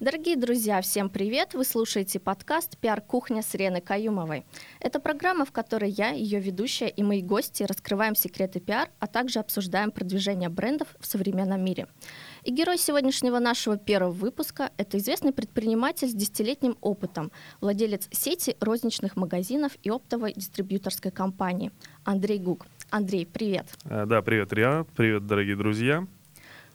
Дорогие друзья, всем привет! Вы слушаете подкаст «Пиар-кухня» с Реной Каюмовой. Это программа, в которой я, ее ведущая и мои гости раскрываем секреты пиар, а также обсуждаем продвижение брендов в современном мире. И герой сегодняшнего нашего первого выпуска – это известный предприниматель с десятилетним опытом, владелец сети розничных магазинов и оптовой дистрибьюторской компании Андрей Гук. Андрей, привет! Э, да, привет, Риа. Привет, дорогие друзья.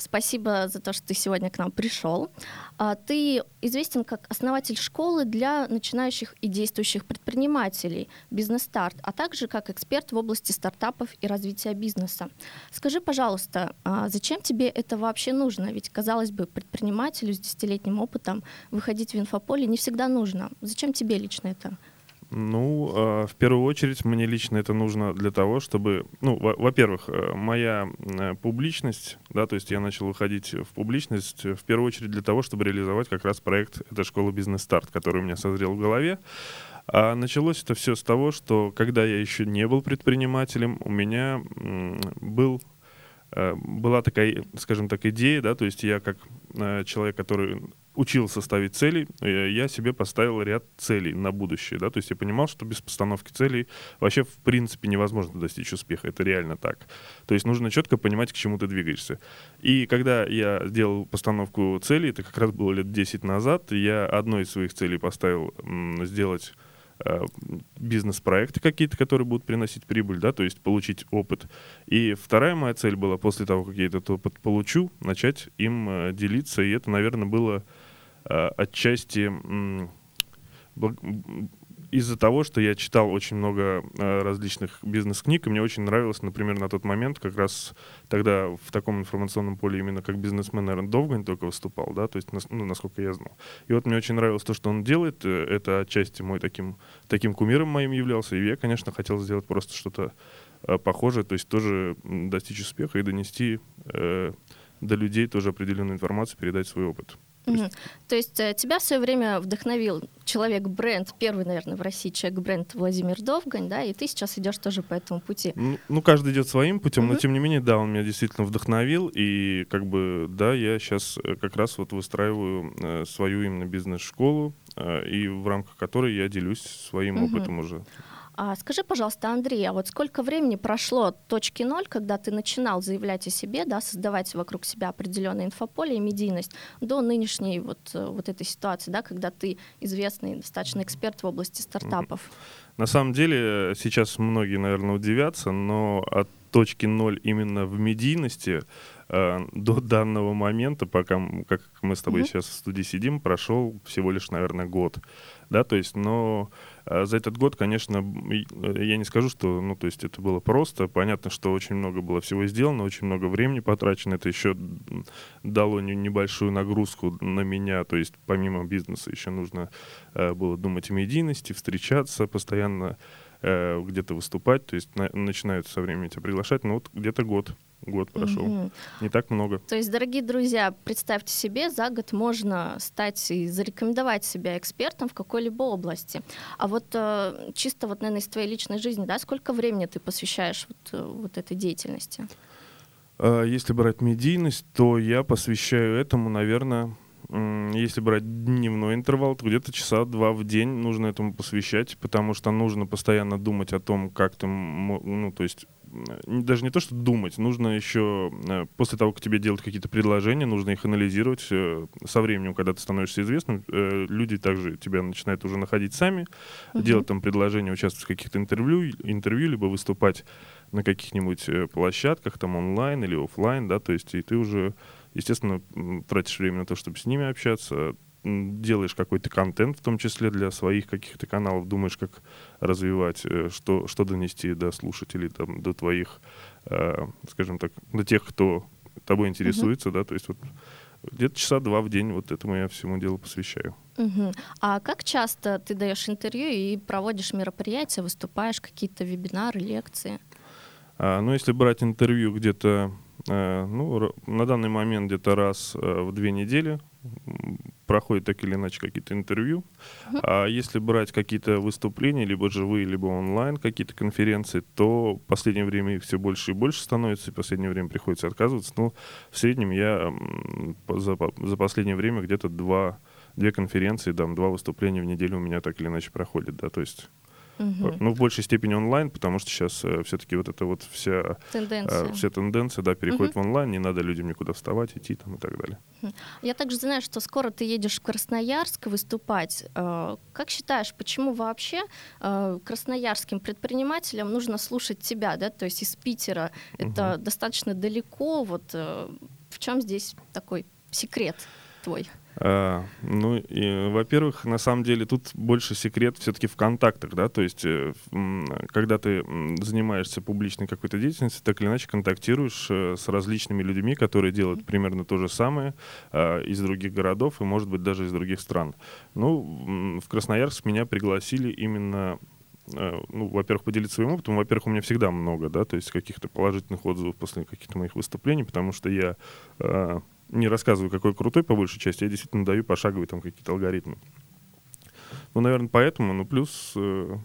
Спасибо за то, что ты сегодня к нам пришел. А, ты известен как основатель школы для начинающих и действующих предпринимателей «Бизнес-старт», а также как эксперт в области стартапов и развития бизнеса. Скажи, пожалуйста, а зачем тебе это вообще нужно? Ведь, казалось бы, предпринимателю с десятилетним опытом выходить в инфополе не всегда нужно. Зачем тебе лично это? Ну, э, в первую очередь, мне лично это нужно для того, чтобы, ну, во-первых, э, моя э, публичность, да, то есть я начал выходить в публичность в первую очередь для того, чтобы реализовать как раз проект «Это школа бизнес-старт», который у меня созрел в голове. А началось это все с того, что когда я еще не был предпринимателем, у меня был была такая, скажем так, идея, да, то есть я как человек, который учился ставить цели, э, я себе поставил ряд целей на будущее, да, то есть я понимал, что без постановки целей вообще в принципе невозможно достичь успеха, это реально так. То есть нужно четко понимать, к чему ты двигаешься. И когда я сделал постановку целей, это как раз было лет 10 назад, я одной из своих целей поставил сделать Э, бизнес-проекты какие-то, которые будут приносить прибыль, да, то есть получить опыт. И вторая моя цель была после того, как я этот опыт получу, начать им э, делиться, и это, наверное, было э, отчасти из-за того, что я читал очень много э, различных бизнес-книг, и мне очень нравилось, например, на тот момент, как раз тогда в таком информационном поле именно как бизнесмен, наверное, Довгань только выступал, да, то есть, ну, насколько я знал. И вот мне очень нравилось то, что он делает, э, это отчасти мой таким, таким кумиром моим являлся, и я, конечно, хотел сделать просто что-то э, похожее, то есть тоже достичь успеха и донести э, до людей тоже определенную информацию, передать свой опыт. Угу. То есть э, тебя в свое время вдохновил человек-бренд, первый, наверное, в России человек-бренд Владимир Довгань, да, и ты сейчас идешь тоже по этому пути. Ну, ну каждый идет своим путем, угу. но тем не менее, да, он меня действительно вдохновил, и как бы, да, я сейчас э, как раз вот выстраиваю э, свою именно бизнес-школу, э, и в рамках которой я делюсь своим угу. опытом уже. А скажи, пожалуйста, Андрей, а вот сколько времени прошло от точки ноль, когда ты начинал заявлять о себе, да, создавать вокруг себя определенное инфополе и медийность, до нынешней вот, э, вот этой ситуации, да, когда ты известный достаточно эксперт в области стартапов? На самом деле, э, сейчас многие, наверное, удивятся, но от точки ноль именно в медийности э, до данного момента, пока, как мы с тобой mm-hmm. сейчас в студии сидим, прошел всего лишь, наверное, год. Да, то есть, но а за этот год, конечно, э, я не скажу, что, ну, то есть это было просто. Понятно, что очень много было всего сделано, очень много времени потрачено. Это еще дало небольшую нагрузку на меня. То есть помимо бизнеса еще нужно э, было думать о медийности, встречаться постоянно, э, где-то выступать. То есть начинают со временем тебя приглашать. Ну вот где-то год год прошел. Угу. Не так много. То есть, дорогие друзья, представьте себе, за год можно стать и зарекомендовать себя экспертом в какой-либо области. А вот э, чисто вот, наверное, из твоей личной жизни, да, сколько времени ты посвящаешь вот, э, вот этой деятельности? А, если брать медийность, то я посвящаю этому, наверное, если брать дневной интервал, то где-то часа два в день нужно этому посвящать, потому что нужно постоянно думать о том, как ты, ну, то есть даже не то, что думать, нужно еще, э, после того, как тебе делают какие-то предложения, нужно их анализировать. Э, со временем, когда ты становишься известным, э, люди также тебя начинают уже находить сами, uh-huh. делать там предложения, участвовать в каких-то интервью, интервью, либо выступать на каких-нибудь площадках, там онлайн или офлайн, да, то есть и ты уже, естественно, тратишь время на то, чтобы с ними общаться, делаешь какой-то контент, в том числе для своих каких-то каналов, думаешь, как развивать, э, что, что донести до слушателей, там, до твоих, э, скажем так, до тех, кто тобой интересуется, uh-huh. да, то есть вот где-то часа два в день вот этому я всему делу посвящаю. Угу. А как часто ты даешь интервью и проводишь мероприятия, выступаешь, какие-то вебинары, лекции? А, ну, если брать интервью где-то, э, ну, на данный момент где-то раз э, в две недели проходят так или иначе какие-то интервью. Uh-huh. А если брать какие-то выступления, либо живые, либо онлайн какие-то конференции, то в последнее время их все больше и больше становится, и в последнее время приходится отказываться. Но в среднем я за, за последнее время где-то два две конференции, там, два выступления в неделю у меня так или иначе проходят, да, то есть Угу. Ну, в большей степени онлайн, потому что сейчас э, все-таки вот эта вот вся тенденция, э, вся тенденция да, переходит угу. в онлайн, не надо людям никуда вставать, идти там и так далее. Я также знаю, что скоро ты едешь в Красноярск выступать. Э, как считаешь, почему вообще э, красноярским предпринимателям нужно слушать тебя, да, то есть из Питера? Это угу. достаточно далеко, вот э, в чем здесь такой секрет твой? А, ну, и, во-первых, на самом деле тут больше секрет все-таки в контактах, да, то есть э, когда ты занимаешься публичной какой-то деятельностью, так или иначе контактируешь э, с различными людьми, которые делают примерно то же самое а, из других городов и, может быть, даже из других стран. Ну, в Красноярск меня пригласили именно э, ну, во-первых, поделиться своим опытом. Во-первых, у меня всегда много, да, то есть каких-то положительных отзывов после каких-то моих выступлений, потому что я не рассказываю, какой крутой по большей части, я действительно даю пошаговые там какие-то алгоритмы. Ну, наверное, поэтому, ну, плюс э,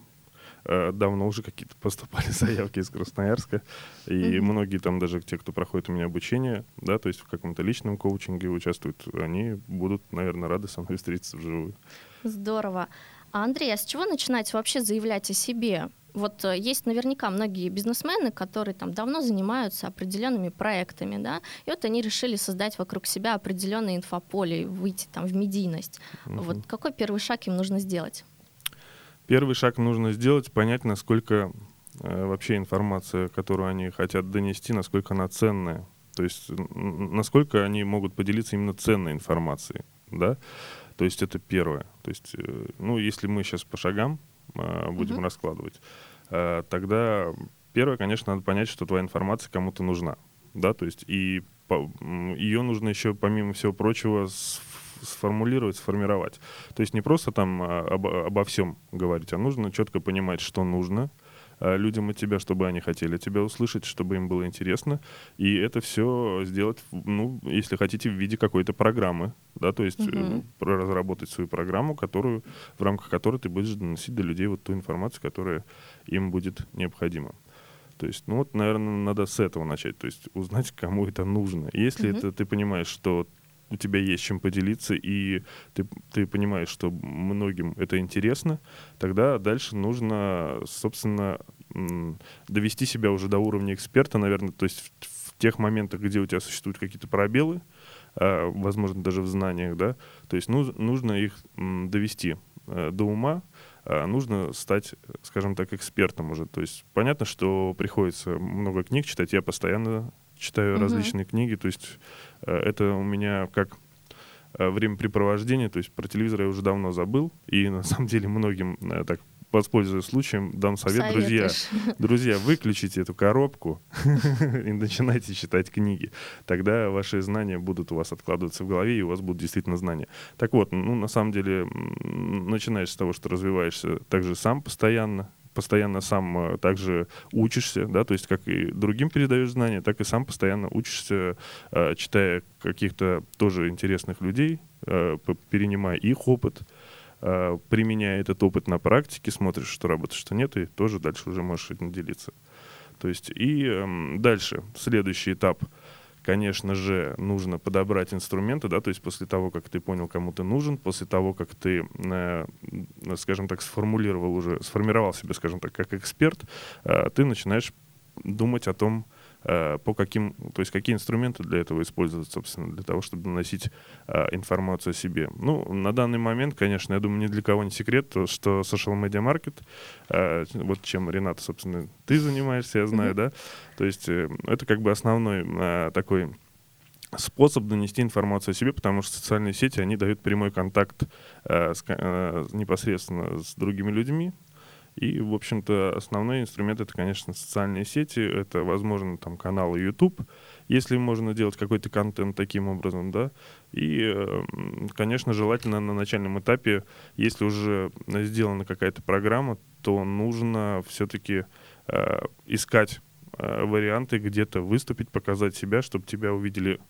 э, давно уже какие-то поступали заявки из Красноярска, и mm-hmm. многие там даже те, кто проходит у меня обучение, да, то есть в каком-то личном коучинге участвуют, они будут, наверное, рады со мной встретиться вживую. Здорово. А, Андрей, а с чего начинать вообще заявлять о себе? Вот э, есть наверняка многие бизнесмены, которые там давно занимаются определенными проектами, да, и вот они решили создать вокруг себя определенное инфополе, выйти там в медийность. Угу. Вот какой первый шаг им нужно сделать? Первый шаг нужно сделать, понять, насколько э, вообще информация, которую они хотят донести, насколько она ценная. То есть насколько они могут поделиться именно ценной информацией, да? То есть это первое. То есть, э, ну, если мы сейчас по шагам будем uh раскладывать, Э, тогда первое, конечно, надо понять, что твоя информация кому-то нужна. Да, то есть и по, ее нужно еще, помимо всего прочего, сформулировать, сформировать. То есть не просто там а, об, обо всем говорить, а нужно четко понимать, что нужно, Э, людям от тебя, чтобы они хотели тебя услышать, чтобы им было интересно. И это все сделать, ну, если хотите, в виде какой-то программы, да, то есть угу. разработать свою программу, которую, в рамках которой ты будешь доносить до людей вот ту информацию, которая им будет необходима. То есть, ну вот, наверное, надо с этого начать, то есть узнать, кому это нужно. Если mm это ты понимаешь, что у тебя есть чем поделиться, и ты, ты понимаешь, что многим это интересно, тогда дальше нужно, собственно, довести себя уже до уровня эксперта, наверное, то есть в, в тех моментах, где у тебя существуют какие-то пробелы, э, возможно, даже в знаниях, да, то есть ну, нужно их довести э, до ума, э, нужно стать, скажем так, экспертом уже. То есть понятно, что приходится много книг читать, я постоянно читаю угу. различные книги, то есть э, это у меня как э, времяпрепровождение, то есть про телевизор я уже давно забыл, и на самом деле многим э, так воспользуясь случаем, дам совет, друзья, друзья, выключите эту коробку и начинайте читать книги. Тогда ваши знания будут у вас откладываться в голове, и у вас будут действительно знания. Так вот, ну, на самом деле, начинаешь с того, что развиваешься также сам постоянно, постоянно сам э, также учишься, да, то есть как и другим передаешь знания, так и сам постоянно учишься, э, читая каких-то тоже интересных людей, э, перенимая их опыт, применяя этот опыт на практике, смотришь, что работает, что нет, и тоже дальше уже можешь этим делиться. То есть и эм, дальше, следующий этап — конечно же, нужно подобрать инструменты, да, то есть после того, как ты понял, кому ты нужен, после того, как ты, э, скажем так, сформулировал уже, сформировал себя, скажем так, как эксперт, э, ты начинаешь думать о том, по каким, то есть какие инструменты для этого использовать, собственно, для того, чтобы доносить э, информацию о себе. Ну, на данный момент, конечно, я думаю, ни для кого не секрет, то, что social media market, э, вот чем, Рената, собственно, ты занимаешься, я знаю, mm-hmm. да, то есть это как бы основной такой способ донести информацию о себе, потому что социальные сети, они дают прямой контакт э, с, э, непосредственно с другими людьми, и, в общем-то, основной инструмент это, конечно, социальные сети, это, возможно, там каналы YouTube, если можно делать какой-то контент таким образом, да. И, эм, конечно, желательно на начальном этапе, если уже сделана какая-то программа, то нужно все-таки э, искать э, варианты где-то выступить, показать себя, чтобы тебя увидели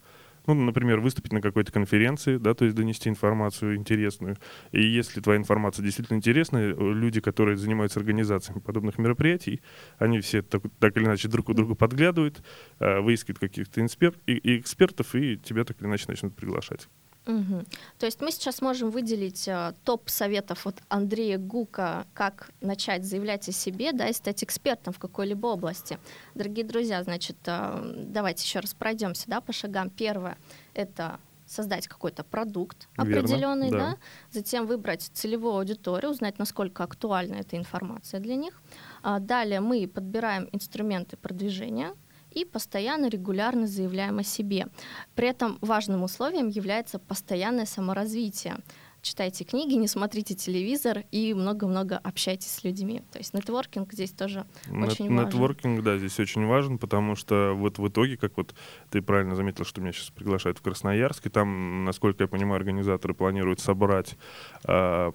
ну, например, выступить на какой-то конференции, да, то есть донести информацию интересную. И если твоя информация действительно интересная, люди, которые занимаются организацией подобных мероприятий, они все так, так или иначе друг у друга подглядывают, э, выискивают каких-то экспертов, и тебя так или иначе начнут приглашать. Угу. То есть мы сейчас можем выделить э, топ советов от Андрея Гука, как начать заявлять о себе, да, и стать экспертом в какой-либо области. Дорогие друзья, значит, э, давайте еще раз пройдемся, да, по шагам. Первое — это создать какой-то продукт определенный, да. да, затем выбрать целевую аудиторию, узнать, насколько актуальна эта информация для них. А далее мы подбираем инструменты продвижения, и постоянно, регулярно заявляем о себе. При этом важным условием является постоянное саморазвитие читайте книги, не смотрите телевизор и много-много общайтесь с людьми. То есть нетворкинг здесь тоже Нет, очень важен. Нетворкинг, да, здесь очень важен, потому что вот в итоге, как вот ты правильно заметил, что меня сейчас приглашают в Красноярск, и там, насколько я понимаю, организаторы планируют собрать э,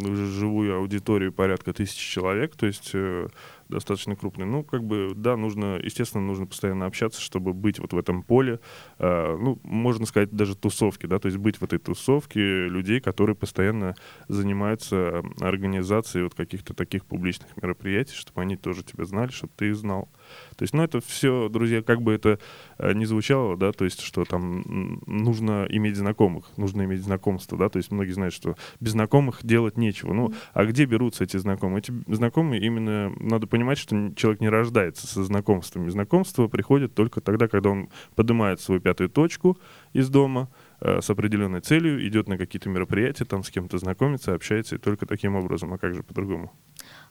живую аудиторию порядка тысячи человек, то есть э, достаточно крупный. Ну, как бы, да, нужно, естественно, нужно постоянно общаться, чтобы быть вот в этом поле, э, ну, можно сказать, даже тусовки, да, то есть быть в этой тусовке людей, которые постоянно занимаются организацией вот каких-то таких публичных мероприятий, чтобы они тоже тебя знали, чтобы ты их знал. То есть, ну, это все, друзья, как бы это э, не звучало, да, то есть, что там нужно иметь знакомых, нужно иметь знакомство, да, то есть многие знают, что без знакомых делать нечего. Ну, а где берутся эти знакомые? Эти знакомые именно, надо понимать, что человек не рождается со знакомствами. Знакомство приходит только тогда, когда он поднимает свою пятую точку из дома, э, с определенной целью, идет на какие-то мероприятия, там с кем-то знакомится, общается, и только таким образом, а как же по-другому?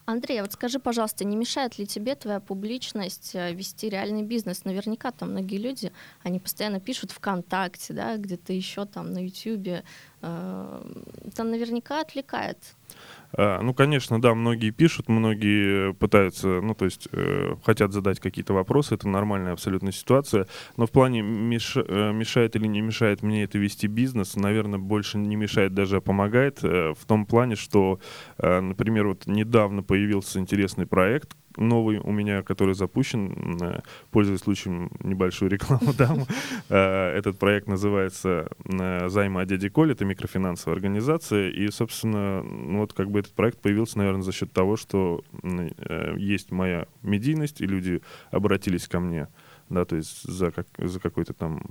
Андрей, а вот скажи, пожалуйста, не мешает ли тебе твоя публичность э, вести реальный бизнес? Наверняка там многие люди, они постоянно пишут ВКонтакте, да, где-то еще там на Ютьюбе. Это наверняка отвлекает. А, ну, конечно, да, многие пишут, многие пытаются, ну, то есть э, хотят задать какие-то вопросы, это нормальная абсолютно ситуация, но в плане меш, э, мешает или не мешает мне это вести бизнес, наверное, больше не мешает, даже помогает э, в том плане, что, э, например, вот недавно появился интересный проект, новый у меня, который запущен, э, пользуясь случаем, небольшую рекламу дам. Э, этот проект называется э, «Займы от дяди Коли», это микрофинансовая организация, и, собственно, ну вот как бы этот проект появился, наверное, за счет того, что есть моя медийность, и люди обратились ко мне да, то есть за, как, за какой-то там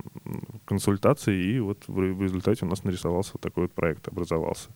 консультацией, и вот в, в результате у нас нарисовался вот такой вот проект, образовался.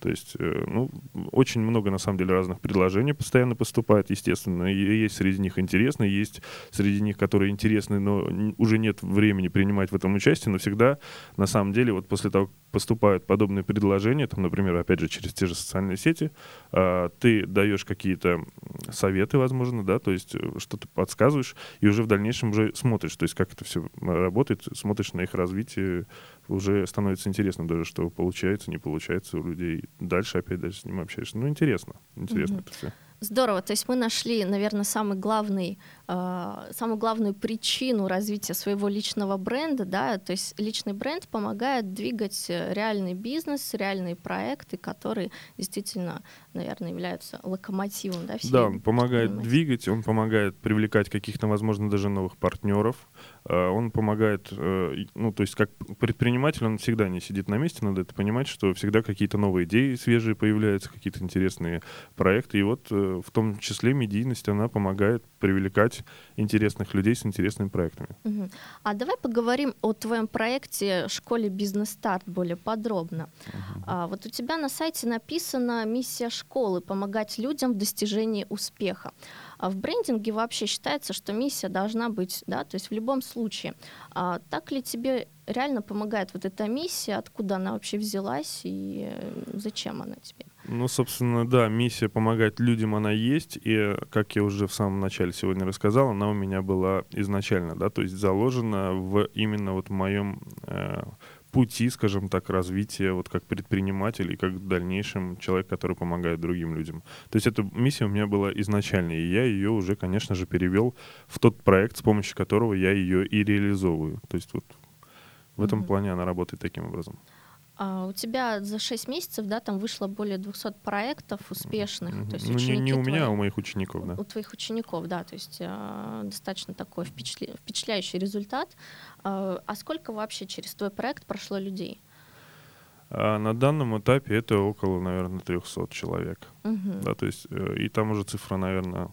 То есть, э, ну, очень много, на самом деле, разных предложений постоянно поступает, естественно. И есть среди них интересные, есть среди них, которые интересны, но уже нет времени принимать в этом участие, но всегда, на самом деле, вот после того, как поступают подобные предложения, там, например, опять же, через те же социальные сети, а, ты даешь какие-то советы, возможно, да, то есть э, что-то подсказываешь, и уже в дальнейшем уже смотришь, то есть как это все работает, смотришь на их развитие, уже становится интересно даже, что получается, не получается у людей. Дальше опять дальше с ним общаешься. Ну, интересно, интересно mm-hmm. это все. Здорово. То есть мы нашли, наверное, самый главный, э, самую главную причину развития своего личного бренда. Да? То есть личный бренд помогает двигать э, реальный бизнес, реальные проекты, которые действительно, наверное, являются локомотивом. Да, да он помогает двигать, он помогает привлекать каких-то, возможно, даже новых партнеров. Э, он помогает, э, ну, то есть как предприниматель, он всегда не сидит на месте, надо это понимать, что всегда какие-то новые идеи свежие появляются, какие-то интересные проекты. И вот э, в том числе медийность, она помогает привлекать интересных людей с интересными проектами. Угу. А давай поговорим о твоем проекте «Школе бизнес-старт» более подробно. Угу. А, вот у тебя на сайте написана «Миссия школы – помогать людям в достижении успеха». А в брендинге вообще считается, что миссия должна быть, да, то есть в любом случае. А так ли тебе реально помогает вот эта миссия, откуда она вообще взялась и э, зачем она тебе? Ну, собственно, да, миссия помогать людям, она есть, и, как я уже в самом начале сегодня рассказал, она у меня была изначально, да, то есть заложена в именно вот моем э, пути, скажем так, развития вот как предприниматель и как в дальнейшем человек, который помогает другим людям. То есть эта миссия у меня была изначально, и я ее уже, конечно же, перевел в тот проект, с помощью которого я ее и реализовываю. То есть вот в этом mm-hmm. плане она работает таким образом. А у тебя за 6 месяцев, да, там вышло более 200 проектов успешных. Mm-hmm. То есть ну, не, не у меня, твои, а у моих учеников, да. У твоих учеников, да, то есть э, достаточно такой впечатля... впечатляющий результат. Э, а сколько вообще через твой проект прошло людей? А на данном этапе это около, наверное, 300 человек. Угу. Да, то есть, э, и там уже цифра, наверное,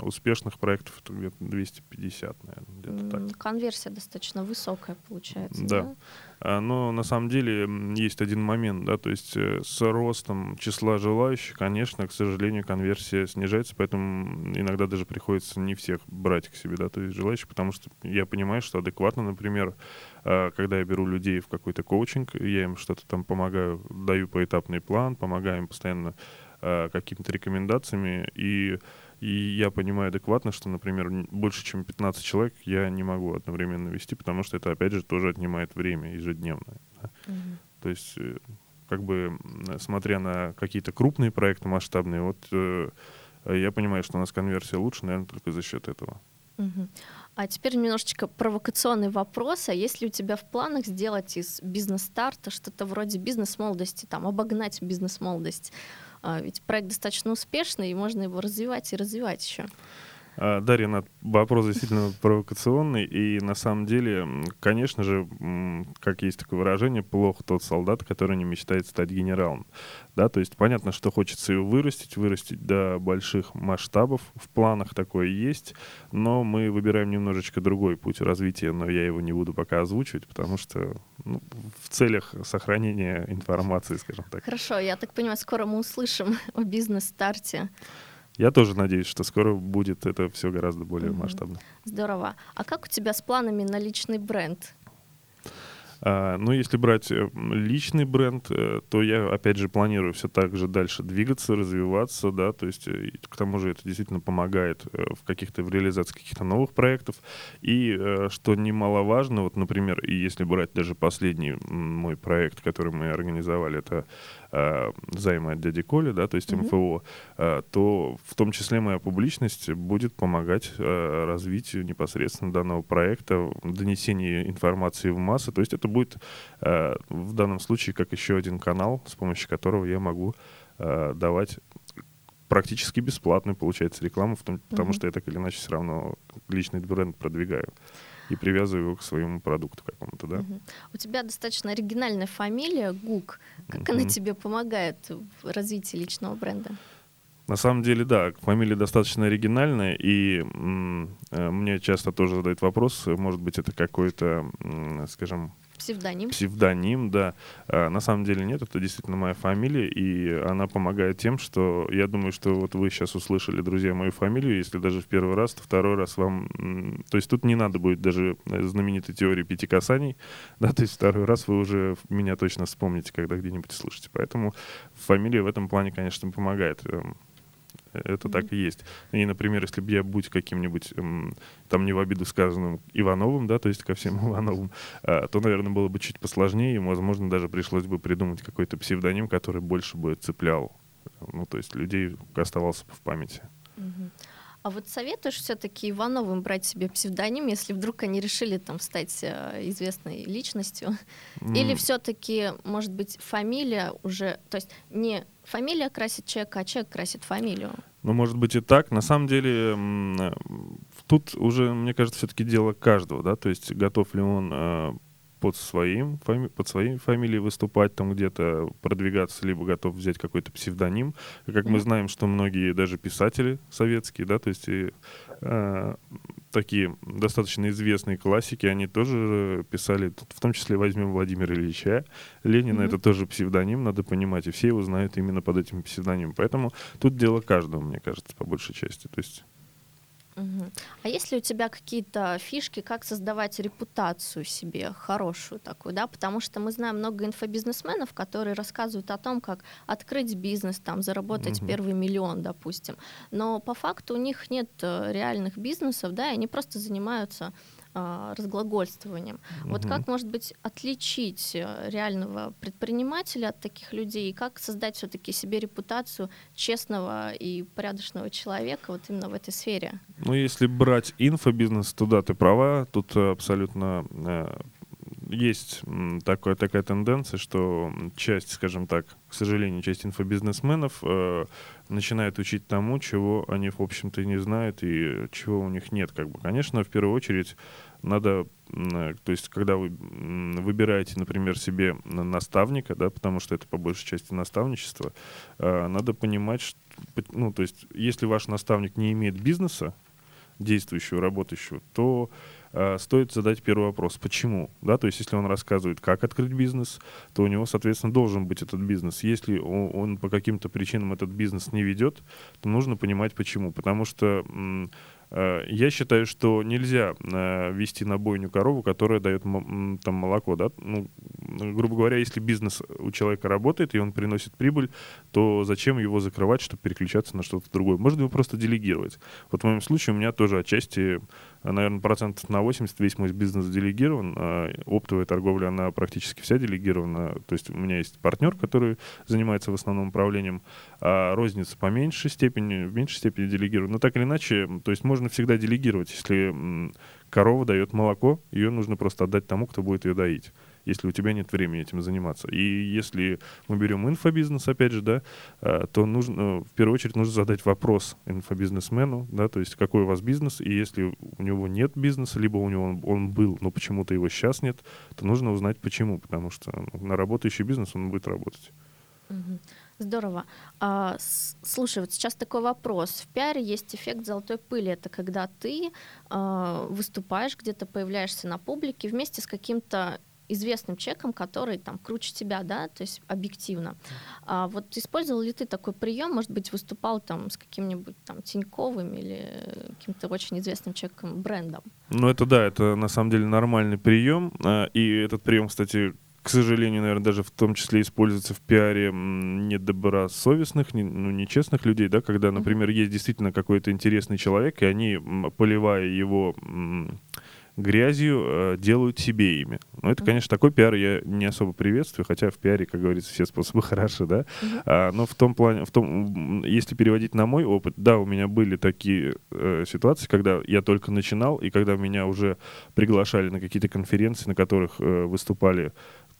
успешных проектов это где-то 250, наверное, где-то так. Конверсия достаточно высокая получается. Да. да? А, но на самом деле есть один момент, да, то есть э, с ростом числа желающих, конечно, к сожалению, конверсия снижается, поэтому иногда даже приходится не всех брать к себе, да, то есть желающих, потому что я понимаю, что адекватно, например, а, когда я беру людей в какой-то коучинг, я им что-то там помогаю, даю поэтапный план, помогаю им постоянно а, какими-то рекомендациями, и и я понимаю адекватно, что, например, больше, чем 15 человек я не могу одновременно вести, потому что это, опять же, тоже отнимает время ежедневное. Да? Угу. То есть, э, как бы, смотря на какие-то крупные проекты масштабные, вот э, я понимаю, что у нас конверсия лучше, наверное, только за счет этого. Угу. А теперь немножечко провокационный вопрос. А есть ли у тебя в планах сделать из бизнес-старта что-то вроде бизнес-молодости, там, обогнать бизнес-молодость? А, ведь проект достаточно успешный, и можно его развивать и развивать еще. А, Дарья, вопрос действительно провокационный, и на самом деле, конечно же, как есть такое выражение, плохо тот солдат, который не мечтает стать генералом. Да, то есть понятно, что хочется его вырастить, вырастить до больших масштабов, в планах такое есть, но мы выбираем немножечко другой путь развития, но я его не буду пока озвучивать, потому что ну, в целях сохранения информации, скажем так. Хорошо, я так понимаю, скоро мы услышим о бизнес-старте. Я тоже надеюсь, что скоро будет это все гораздо более угу. масштабно. Здорово. А как у тебя с планами на личный бренд? А, ну, если брать э, личный бренд, э, то я, опять же, планирую все так же дальше двигаться, развиваться, да, то есть э, к тому же это действительно помогает в каких-то, в реализации каких-то новых проектов. И что немаловажно, вот, например, и если брать даже последний мой проект, который мы организовали, это э, займы от дяди Коли, да, то есть mm-hmm. МФО, э, то в том числе моя публичность будет помогать развитию непосредственно данного проекта, донесению информации в массы. То есть это будет э, в данном случае как еще один канал, с помощью которого я могу э, давать практически бесплатную, получается, рекламу, в том, mm-hmm. потому что я так или иначе все равно личный бренд продвигаю и привязываю его к своему продукту какому-то, да. У тебя достаточно оригинальная фамилия Гук. Как она тебе помогает в развитии личного бренда? На самом деле, да, фамилия достаточно оригинальная, и э, мне часто тоже задают вопрос, может быть, это какой-то, скажем, Псевдоним. Псевдоним, да. А, на самом деле нет, это действительно моя фамилия, и она помогает тем, что я думаю, что вот вы сейчас услышали, друзья, мою фамилию, если даже в первый раз, то второй раз вам... То есть тут не надо будет даже знаменитой теории пяти касаний, да, то есть второй раз вы уже меня точно вспомните, когда где-нибудь слышите. Поэтому фамилия в этом плане, конечно, помогает. Эм, это mm-hmm. так и есть. И, например, если бы я будь каким-нибудь, там не в обиду сказанным Ивановым, да, то есть ко всем Ивановым, а, то, наверное, было бы чуть посложнее, и, возможно, даже пришлось бы придумать какой-то псевдоним, который больше бы цеплял, ну, то есть людей оставался бы в памяти. Mm-hmm. А вот советуешь все-таки Ивановым брать себе псевдоним, если вдруг они решили там стать э, известной личностью? Mm. Или все-таки, может быть, фамилия уже, то есть не фамилия красит человека, а человек красит фамилию? Ну, может быть и так. На самом деле, тут уже, мне кажется, все-таки дело каждого, да, то есть готов ли он э, под своим, фами, под своей фамилией выступать там где-то, продвигаться, либо готов взять какой-то псевдоним. И как mm-hmm. мы знаем, что многие даже писатели советские, да, то есть и, э, такие достаточно известные классики, они тоже писали, в том числе возьмем Владимира Ильича Ленина, mm-hmm. это тоже псевдоним, надо понимать, и все его знают именно под этим псевдонимом. Поэтому тут дело каждого, мне кажется, по большей части. То есть Угу. А есть ли у тебя какие-то фишки, как создавать репутацию себе хорошую такую, да? Потому что мы знаем много инфобизнесменов, которые рассказывают о том, как открыть бизнес, там, заработать угу. первый миллион, допустим. Но по факту у них нет э, реальных бизнесов, да, и они просто занимаются а, разглагольствованием. Угу. Вот как, может быть, отличить э, реального предпринимателя от таких людей, и как создать все-таки себе репутацию честного и порядочного человека вот именно в этой сфере? Ну, если брать инфобизнес, то да, ты права, тут абсолютно э, есть такое, такая тенденция, что часть, скажем так, к сожалению, часть инфобизнесменов э, начинает учить тому, чего они, в общем-то, не знают и чего у них нет. Как бы. Конечно, в первую очередь надо, то есть, когда вы выбираете, например, себе наставника, да, потому что это по большей части наставничество, э, надо понимать, что, ну, то есть, если ваш наставник не имеет бизнеса, действующего, работающего, то э, стоит задать первый вопрос, почему, да, то есть если он рассказывает, как открыть бизнес, то у него, соответственно, должен быть этот бизнес. Если он, он по каким-то причинам этот бизнес не ведет, то нужно понимать, почему, потому что Э, я считаю, что нельзя э, вести на бойню корову, которая дает там молоко, да. Ну, грубо говоря, если бизнес у человека работает и он приносит прибыль, то зачем его закрывать, чтобы переключаться на что-то другое? Можно его просто делегировать. Вот в моем случае у меня тоже отчасти наверное, процентов на 80 весь мой бизнес делегирован. А оптовая торговля, она практически вся делегирована. То есть у меня есть партнер, который занимается в основном управлением, а розница по меньшей степени, в меньшей степени делегирована. Но так или иначе, то есть можно всегда делегировать. Если корова дает молоко, ее нужно просто отдать тому, кто будет ее доить если у тебя нет времени этим заниматься. И если мы берем инфобизнес, опять же, да, а, то нужно, в первую очередь нужно задать вопрос инфобизнесмену, да, то есть какой у вас бизнес, и если у него нет бизнеса, либо у него он, он был, но почему-то его сейчас нет, то нужно узнать почему, потому что ну, на работающий бизнес он будет работать. Здорово. А, слушай, вот сейчас такой вопрос. В пиаре есть эффект золотой пыли. Это когда ты а, выступаешь, где-то появляешься на публике вместе с каким-то известным человеком, который там круче тебя, да, то есть объективно. А вот использовал ли ты такой прием, может быть, выступал там с каким-нибудь там Тиньковым или каким-то очень известным человеком, брендом? Ну это да, это на самом деле нормальный прием, а, и этот прием, кстати, к сожалению, наверное, даже в том числе используется в пиаре недобросовестных, не, ну, нечестных людей, да, когда, например, есть действительно какой-то интересный человек, и они, поливая его грязью э, делают себе имя. Но это, конечно, такой пиар я не особо приветствую, хотя в пиаре, как говорится, все способы хороши, да. А, но в том плане, в том, если переводить на мой опыт, да, у меня были такие э, ситуации, когда я только начинал, и когда меня уже приглашали на какие-то конференции, на которых э, выступали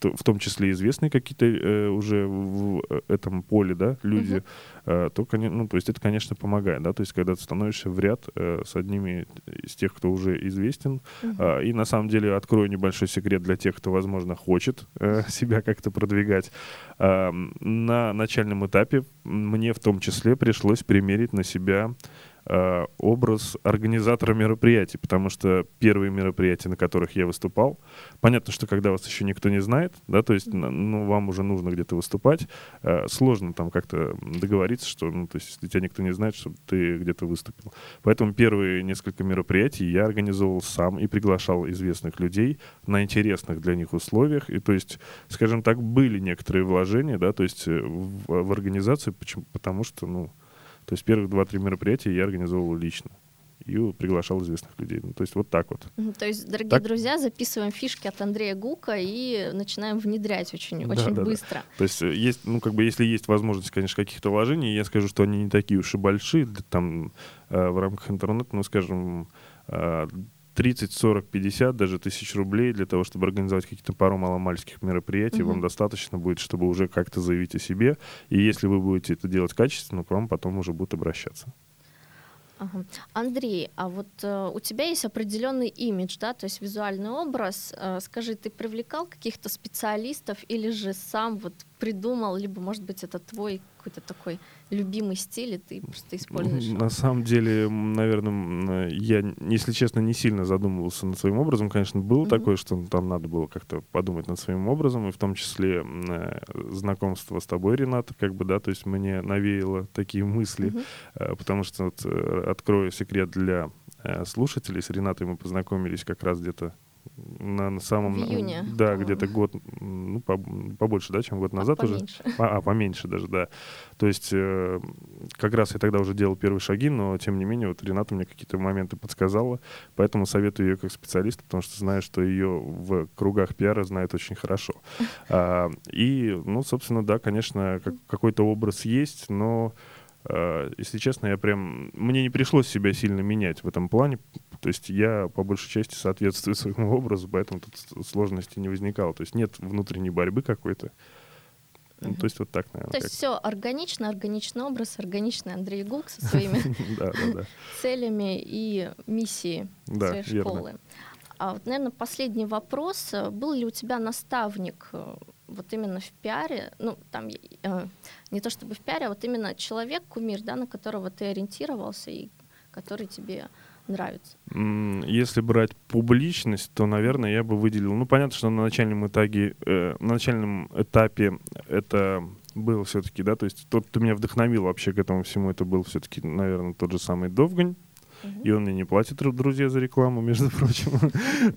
в том числе известные какие-то э, уже в э, этом поле, да, люди, uh-huh. э, то, ну, то есть это, конечно, помогает, да, то есть когда ты становишься в ряд э, с одними из тех, кто уже известен, uh-huh. э, и на самом деле открою небольшой секрет для тех, кто, возможно, хочет э, себя как-то продвигать, э, на начальном этапе мне в том числе пришлось примерить на себя образ организатора мероприятий, потому что первые мероприятия, на которых я выступал, понятно, что когда вас еще никто не знает, да, то есть, ну, вам уже нужно где-то выступать, э, сложно там как-то договориться, что, ну, то есть, если тебя никто не знает, чтобы ты где-то выступил. Поэтому первые несколько мероприятий я организовывал сам и приглашал известных людей на интересных для них условиях, и, то есть, скажем так, были некоторые вложения, да, то есть, э, в, в организацию, почему, потому что, ну, то есть первых два-три мероприятия я организовывал лично и приглашал известных людей. Ну, то есть вот так вот. То есть, дорогие так? друзья, записываем фишки от Андрея Гука и начинаем внедрять очень, да, очень да, быстро. Да. То есть э, есть, ну как бы, если есть возможность, конечно, каких-то вложений, я скажу, что они не такие уж и большие, там э, в рамках интернета, ну, скажем, э, 30, 40, 50 даже тысяч рублей для того, чтобы организовать какие-то пару маломальских мероприятий, угу. вам достаточно будет, чтобы уже как-то заявить о себе. И если вы будете это делать качественно, к вам потом уже будут обращаться. Ага. Андрей, а вот э, у тебя есть определенный имидж, да, то есть визуальный образ. Э, скажи, ты привлекал каких-то специалистов или же сам вот придумал, либо, может быть, это твой какой-то такой любимый стиль, и ты просто используешь? На самом деле, наверное, я, если честно, не сильно задумывался над своим образом. Конечно, было mm-hmm. такое, что там надо было как-то подумать над своим образом, и в том числе э, знакомство с тобой, Рената, как бы, да, то есть мне навеяло такие мысли, mm-hmm. потому что, вот, э, открою секрет для слушателей, с Ренатой мы познакомились как раз где-то на, на самом... В июне. Да, где-то год, ну, по, побольше, да, чем год назад а, уже. Поменьше. А, а, поменьше даже, да. То есть э, как раз я тогда уже делал первые шаги, но тем не менее вот Рената мне какие-то моменты подсказала, поэтому советую ее как специалиста, потому что знаю, что ее в кругах пиара знают очень хорошо. А, и, ну, собственно, да, конечно, как, какой-то образ есть, но э, если честно, я прям... Мне не пришлось себя сильно менять в этом плане. То есть я по большей части соответствую своему образу, поэтому тут сложности не возникало. То есть нет внутренней борьбы какой-то. Ну, то есть вот так, наверное. То есть все органично, органичный образ, органичный Андрей Гук со своими целями и миссией своей школы. А вот, наверное, последний вопрос. Был ли у тебя наставник э, вот именно в пиаре, ну, там, э, не то чтобы в пиаре, а вот именно человек, кумир, да, на которого ты ориентировался и который тебе нравится? Если брать публичность, то, наверное, я бы выделил. Ну, понятно, что на начальном этапе, э, на начальном этапе это был все-таки, да, то есть тот, кто меня вдохновил вообще к этому всему, это был все-таки, наверное, тот же самый Довгань. И он мне не платит, друзья, за рекламу, между прочим.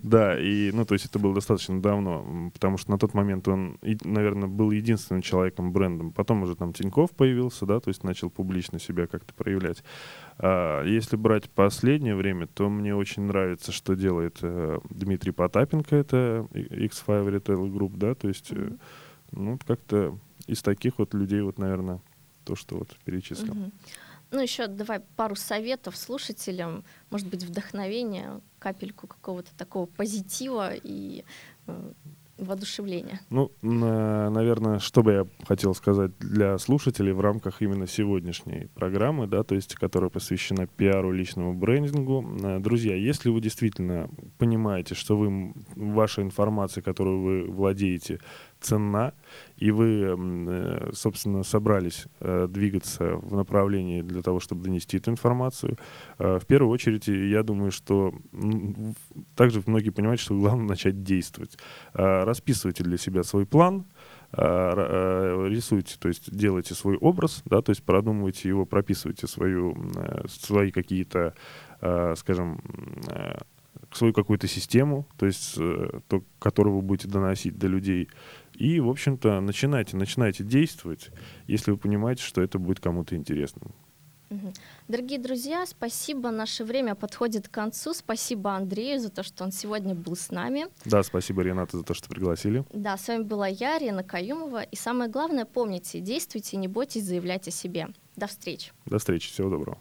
да, и, ну, то есть это было достаточно давно, потому что на тот момент он, наверное, был единственным человеком, брендом. Потом уже там Тиньков появился, да, то есть начал публично себя как-то проявлять. А если брать последнее время, то мне очень нравится, что делает э, Дмитрий Потапенко, это X5 Retail Group, да, то есть, э, ну, как-то из таких вот людей, вот, наверное, то, что вот перечислил. Mm-hmm. Ну, еще давай пару советов слушателям, может быть, вдохновения, капельку какого-то такого позитива и э, воодушевления. Ну, на, наверное, что бы я хотел сказать для слушателей в рамках именно сегодняшней программы, да, то есть, которая посвящена пиару, личному брендингу. Э, друзья, если вы действительно понимаете, что вы, ваша информация, которую вы владеете, ценна, и вы, э, собственно, собрались э, двигаться в направлении для того, чтобы донести эту информацию, э, в первую очередь, я думаю, что также многие понимают, что главное начать действовать. Расписывайте для себя свой план, рисуйте, то есть делайте свой образ, да, то есть продумывайте его, прописывайте свою, свои какие-то, скажем, свою какую-то систему, то есть то, которую вы будете доносить до людей, и, в общем-то, начинайте, начинайте действовать, если вы понимаете, что это будет кому-то интересным. Дорогие друзья, спасибо. Наше время подходит к концу. Спасибо Андрею за то, что он сегодня был с нами. Да, спасибо, Рената, за то, что пригласили. Да, с вами была я, Рена Каюмова. И самое главное, помните, действуйте, не бойтесь заявлять о себе. До встречи. До встречи. Всего доброго.